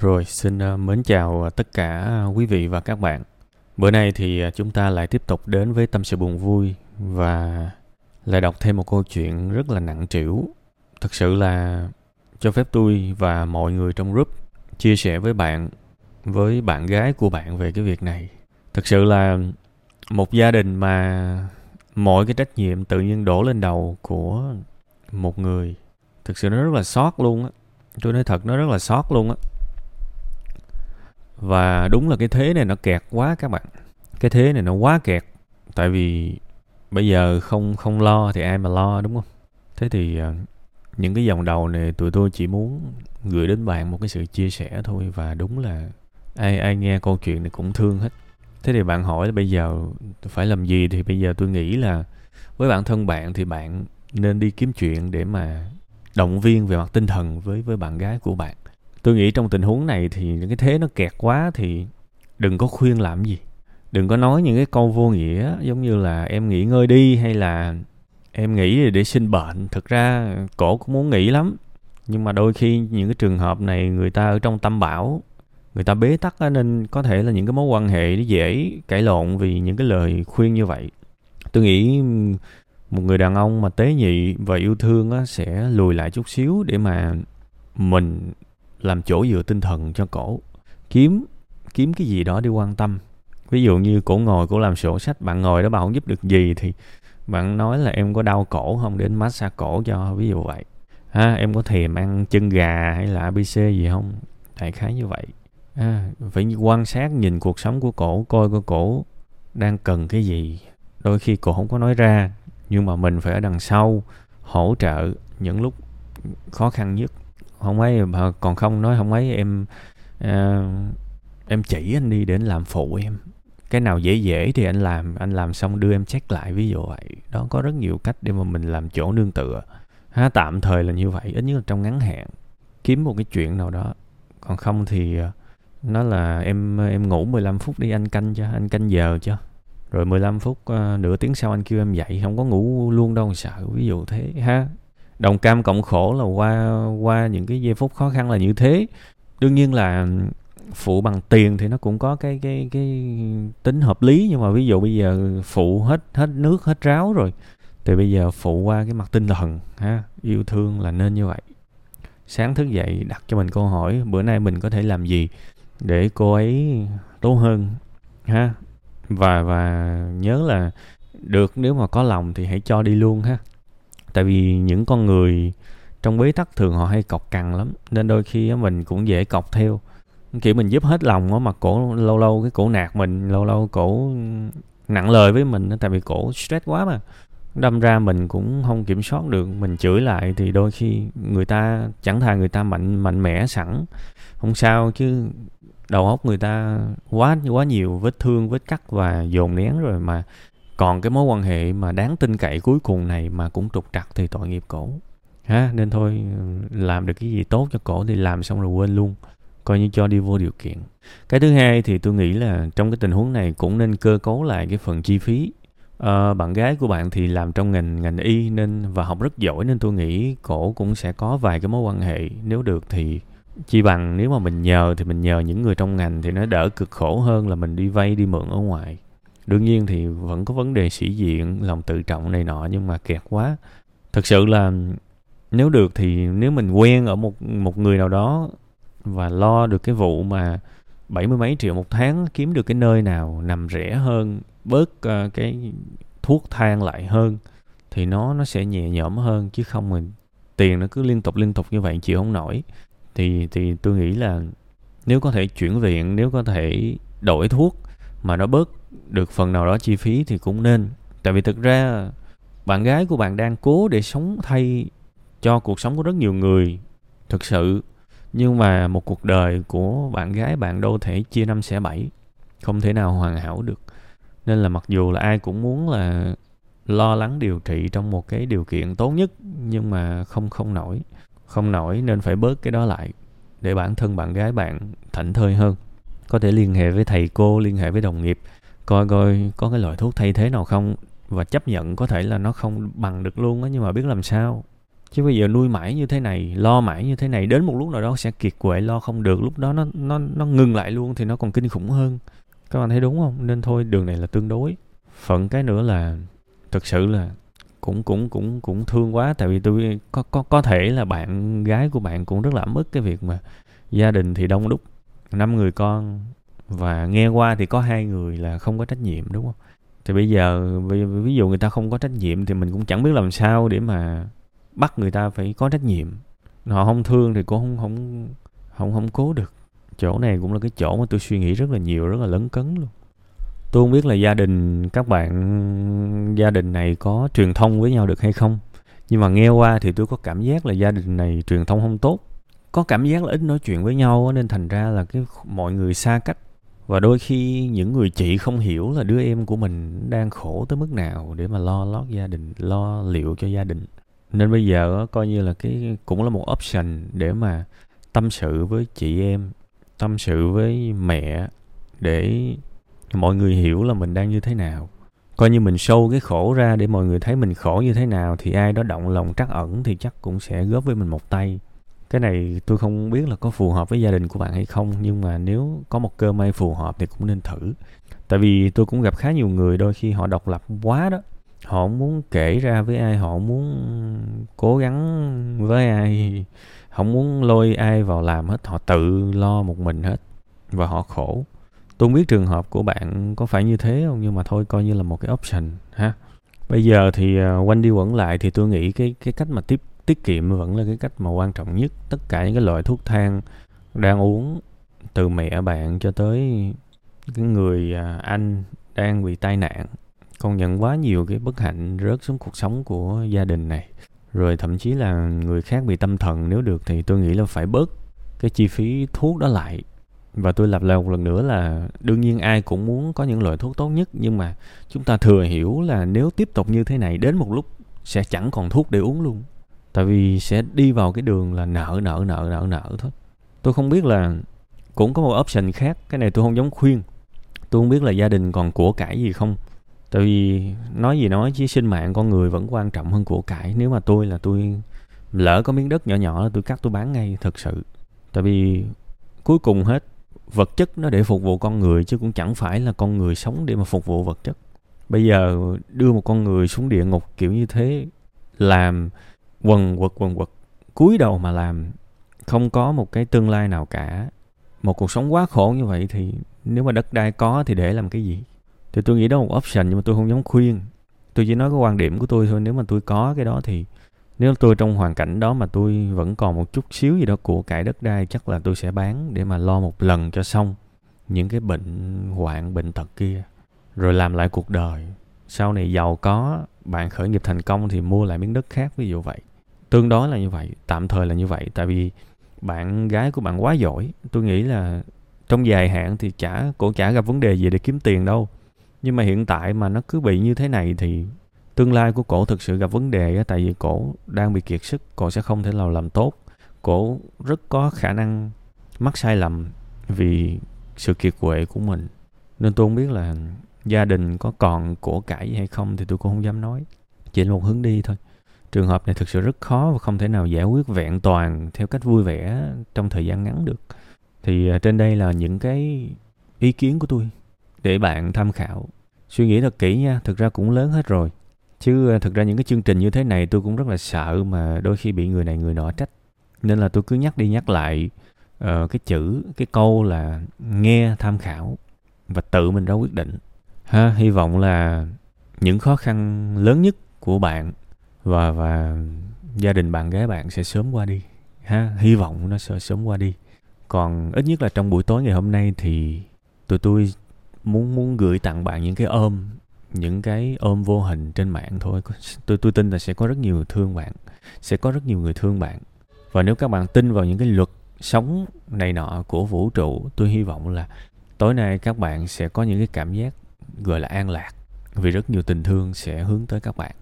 Rồi, xin à, mến chào à, tất cả à, quý vị và các bạn. Bữa nay thì chúng ta lại tiếp tục đến với tâm sự buồn vui và lại đọc thêm một câu chuyện rất là nặng trĩu. Thật sự là cho phép tôi và mọi người trong group chia sẻ với bạn, với bạn gái của bạn về cái việc này. Thật sự là một gia đình mà mọi cái trách nhiệm tự nhiên đổ lên đầu của một người. Thực sự nó rất là sót luôn á. Tôi nói thật nó rất là sót luôn á và đúng là cái thế này nó kẹt quá các bạn. Cái thế này nó quá kẹt. Tại vì bây giờ không không lo thì ai mà lo, đúng không? Thế thì à, những cái dòng đầu này tụi tôi chỉ muốn gửi đến bạn một cái sự chia sẻ thôi và đúng là ai ai nghe câu chuyện này cũng thương hết. Thế thì bạn hỏi là bây giờ phải làm gì thì bây giờ tôi nghĩ là với bản thân bạn thì bạn nên đi kiếm chuyện để mà động viên về mặt tinh thần với với bạn gái của bạn tôi nghĩ trong tình huống này thì những cái thế nó kẹt quá thì đừng có khuyên làm gì. Đừng có nói những cái câu vô nghĩa giống như là em nghỉ ngơi đi hay là em nghỉ để sinh bệnh. Thực ra cổ cũng muốn nghỉ lắm. Nhưng mà đôi khi những cái trường hợp này người ta ở trong tâm bảo người ta bế tắc á, nên có thể là những cái mối quan hệ nó dễ cãi lộn vì những cái lời khuyên như vậy. Tôi nghĩ một người đàn ông mà tế nhị và yêu thương á, sẽ lùi lại chút xíu để mà mình làm chỗ dựa tinh thần cho cổ. Kiếm kiếm cái gì đó để quan tâm. Ví dụ như cổ ngồi cổ làm sổ sách bạn ngồi đó bạn không giúp được gì thì bạn nói là em có đau cổ không đến massage cổ cho ví dụ vậy. Ha em có thèm ăn chân gà hay là abc gì không? Đại khái như vậy. À, phải quan sát nhìn cuộc sống của cổ coi coi cổ đang cần cái gì. Đôi khi cổ không có nói ra nhưng mà mình phải ở đằng sau hỗ trợ những lúc khó khăn nhất không ấy còn không nói không ấy em à, em chỉ anh đi để anh làm phụ em. Cái nào dễ dễ thì anh làm anh làm xong đưa em check lại ví dụ vậy. Đó có rất nhiều cách để mà mình làm chỗ nương tựa. Ha tạm thời là như vậy ít nhất là trong ngắn hạn. Kiếm một cái chuyện nào đó. Còn không thì à, nó là em em ngủ 15 phút đi anh canh cho anh canh giờ cho. Rồi 15 phút uh, nửa tiếng sau anh kêu em dậy. Không có ngủ luôn đâu sợ ví dụ thế. Ha đồng cam cộng khổ là qua qua những cái giây phút khó khăn là như thế. Đương nhiên là phụ bằng tiền thì nó cũng có cái cái cái tính hợp lý. Nhưng mà ví dụ bây giờ phụ hết hết nước, hết ráo rồi, thì bây giờ phụ qua cái mặt tinh thần, ha, yêu thương là nên như vậy. Sáng thức dậy đặt cho mình câu hỏi, bữa nay mình có thể làm gì để cô ấy tốt hơn, ha? Và và nhớ là được, nếu mà có lòng thì hãy cho đi luôn, ha? Tại vì những con người trong bế tắc thường họ hay cọc cằn lắm, nên đôi khi mình cũng dễ cọc theo. Kiểu mình giúp hết lòng á mà cổ lâu lâu cái cổ nạt mình, lâu lâu cổ nặng lời với mình tại vì cổ stress quá mà. Đâm ra mình cũng không kiểm soát được, mình chửi lại thì đôi khi người ta, chẳng thà người ta mạnh mạnh mẽ sẵn. Không sao chứ, đầu óc người ta quá quá nhiều vết thương, vết cắt và dồn nén rồi mà còn cái mối quan hệ mà đáng tin cậy cuối cùng này mà cũng trục trặc thì tội nghiệp cổ. Ha nên thôi làm được cái gì tốt cho cổ thì làm xong rồi quên luôn. Coi như cho đi vô điều kiện. Cái thứ hai thì tôi nghĩ là trong cái tình huống này cũng nên cơ cấu lại cái phần chi phí. À, bạn gái của bạn thì làm trong ngành ngành y nên và học rất giỏi nên tôi nghĩ cổ cũng sẽ có vài cái mối quan hệ. Nếu được thì chi bằng nếu mà mình nhờ thì mình nhờ những người trong ngành thì nó đỡ cực khổ hơn là mình đi vay đi mượn ở ngoài đương nhiên thì vẫn có vấn đề sĩ diện lòng tự trọng này nọ nhưng mà kẹt quá. Thực sự là nếu được thì nếu mình quen ở một một người nào đó và lo được cái vụ mà bảy mươi mấy triệu một tháng kiếm được cái nơi nào nằm rẻ hơn bớt uh, cái thuốc thang lại hơn thì nó nó sẽ nhẹ nhõm hơn chứ không mình tiền nó cứ liên tục liên tục như vậy chịu không nổi. Thì thì tôi nghĩ là nếu có thể chuyển viện nếu có thể đổi thuốc mà nó bớt được phần nào đó chi phí thì cũng nên. Tại vì thực ra, bạn gái của bạn đang cố để sống thay cho cuộc sống của rất nhiều người, thực sự. Nhưng mà một cuộc đời của bạn gái bạn đâu thể chia năm xẻ bảy, không thể nào hoàn hảo được. Nên là mặc dù là ai cũng muốn là lo lắng điều trị trong một cái điều kiện tốt nhất, nhưng mà không không nổi. Không nổi nên phải bớt cái đó lại để bản thân bạn gái bạn thảnh thơi hơn có thể liên hệ với thầy cô, liên hệ với đồng nghiệp, coi coi có cái loại thuốc thay thế nào không? Và chấp nhận có thể là nó không bằng được luôn á, nhưng mà biết làm sao? Chứ bây giờ nuôi mãi như thế này, lo mãi như thế này, đến một lúc nào đó sẽ kiệt quệ, lo không được, lúc đó nó nó nó ngừng lại luôn thì nó còn kinh khủng hơn. Các bạn thấy đúng không? Nên thôi, đường này là tương đối. Phận cái nữa là thực sự là cũng cũng cũng cũng thương quá, tại vì tôi có có có thể là bạn gái của bạn cũng rất là ấm ức cái việc mà gia đình thì đông đúc năm người con. Và nghe qua thì có hai người là không có trách nhiệm, đúng không? Thì bây giờ, ví dụ người ta không có trách nhiệm thì mình cũng chẳng biết làm sao để mà bắt người ta phải có trách nhiệm. Họ không thương thì cũng không không không không cố được. Chỗ này cũng là cái chỗ mà tôi suy nghĩ rất là nhiều, rất là lấn cấn luôn. Tôi không biết là gia đình, các bạn, gia đình này có truyền thông với nhau được hay không. Nhưng mà nghe qua thì tôi có cảm giác là gia đình này truyền thông không tốt có cảm giác là ít nói chuyện với nhau nên thành ra là cái mọi người xa cách. Và đôi khi những người chị không hiểu là đứa em của mình đang khổ tới mức nào để mà lo lót gia đình, lo liệu cho gia đình. Nên bây giờ coi như là cái, cũng là một option để mà tâm sự với chị em, tâm sự với mẹ để mọi người hiểu là mình đang như thế nào. Coi như mình show cái khổ ra để mọi người thấy mình khổ như thế nào thì ai đó động lòng trắc ẩn thì chắc cũng sẽ góp với mình một tay cái này tôi không biết là có phù hợp với gia đình của bạn hay không, nhưng mà nếu có một cơ may phù hợp thì cũng nên thử. Tại vì tôi cũng gặp khá nhiều người đôi khi họ độc lập quá đó. Họ muốn kể ra với ai, họ muốn cố gắng với ai, không muốn lôi ai vào làm hết, họ tự lo một mình hết và họ khổ. Tôi không biết trường hợp của bạn có phải như thế không, nhưng mà thôi, coi như là một cái option ha. Bây giờ thì à, quanh đi quẩn lại thì tôi nghĩ cái cái cách mà tiếp tiết kiệm vẫn là cái cách mà quan trọng nhất. Tất cả những cái loại thuốc thang đang uống từ mẹ bạn cho tới cái người à, anh đang bị tai nạn con nhận quá nhiều cái bất hạnh rớt xuống cuộc sống của gia đình này. Rồi thậm chí là người khác bị tâm thần nếu được thì tôi nghĩ là phải bớt cái chi phí thuốc đó lại. Và tôi lặp lại một lần nữa là đương nhiên ai cũng muốn có những loại thuốc tốt nhất, nhưng mà chúng ta thừa hiểu là nếu tiếp tục như thế này đến một lúc sẽ chẳng còn thuốc để uống luôn tại vì sẽ đi vào cái đường là nợ nợ nợ nợ nợ thôi. Tôi không biết là cũng có một option khác, cái này tôi không giống khuyên. Tôi không biết là gia đình còn của cải gì không. Tại vì nói gì nói chứ sinh mạng con người vẫn quan trọng hơn của cải. Nếu mà tôi là tôi lỡ có miếng đất nhỏ nhỏ là tôi cắt, tôi bán ngay, thật sự. Tại vì cuối cùng hết, vật chất nó để phục vụ con người chứ cũng chẳng phải là con người sống để mà phục vụ vật chất. Bây giờ đưa một con người xuống địa ngục kiểu như thế, làm quần quật quần quật. Cúi đầu mà làm, không có một cái tương lai nào cả. Một cuộc sống quá khổ như vậy thì nếu mà đất đai có thì để làm cái gì? Thì tôi nghĩ đó là một option nhưng mà tôi không dám khuyên. Tôi chỉ nói cái quan điểm của tôi thôi, nếu mà tôi có cái đó thì nếu tôi trong hoàn cảnh đó mà tôi vẫn còn một chút xíu gì đó của cải đất đai, chắc là tôi sẽ bán để mà lo một lần cho xong những cái bệnh hoạn, bệnh tật kia, rồi làm lại cuộc đời sau này giàu có, bạn khởi nghiệp thành công thì mua lại miếng đất khác, ví dụ vậy. Tương đối là như vậy, tạm thời là như vậy, tại vì bạn gái của bạn quá giỏi. Tôi nghĩ là trong dài hạn thì chả cổ chả gặp vấn đề gì để kiếm tiền đâu. Nhưng mà hiện tại mà nó cứ bị như thế này thì tương lai của cổ thực sự gặp vấn đề tại vì cổ đang bị kiệt sức, cổ sẽ không thể nào làm tốt. Cổ rất có khả năng mắc sai lầm vì sự kiệt quệ của mình. Nên tôi không biết là gia đình có còn của cải hay không thì tôi cũng không dám nói. Chỉ là một hướng đi thôi. Trường hợp này thực sự rất khó và không thể nào giải quyết vẹn toàn theo cách vui vẻ trong thời gian ngắn được. Thì à, trên đây là những cái ý kiến của tôi để bạn tham khảo. Suy nghĩ thật kỹ nha thực ra cũng lớn hết rồi. Chứ à, thực ra những cái chương trình như thế này tôi cũng rất là sợ mà đôi khi bị người này người nọ trách. Nên là tôi cứ nhắc đi nhắc lại uh, cái chữ cái câu là nghe tham khảo và tự mình ra quyết định ha, hy vọng là những khó khăn lớn nhất của bạn và và gia đình bạn, gái bạn sẽ sớm qua đi. Ha, hy vọng nó sẽ sớm qua đi. Còn ít nhất là trong buổi tối ngày hôm nay thì tụi tôi muốn muốn gửi tặng bạn những cái ôm, những cái ôm vô hình trên mạng thôi. Tôi tôi tin là sẽ có rất nhiều người thương bạn, sẽ có rất nhiều người thương bạn. Và nếu các bạn tin vào những cái luật sống này nọ của vũ trụ, tôi hy vọng là tối nay các bạn sẽ có những cái cảm giác gọi là an lạc. Vì rất nhiều tình thương sẽ hướng tới các bạn.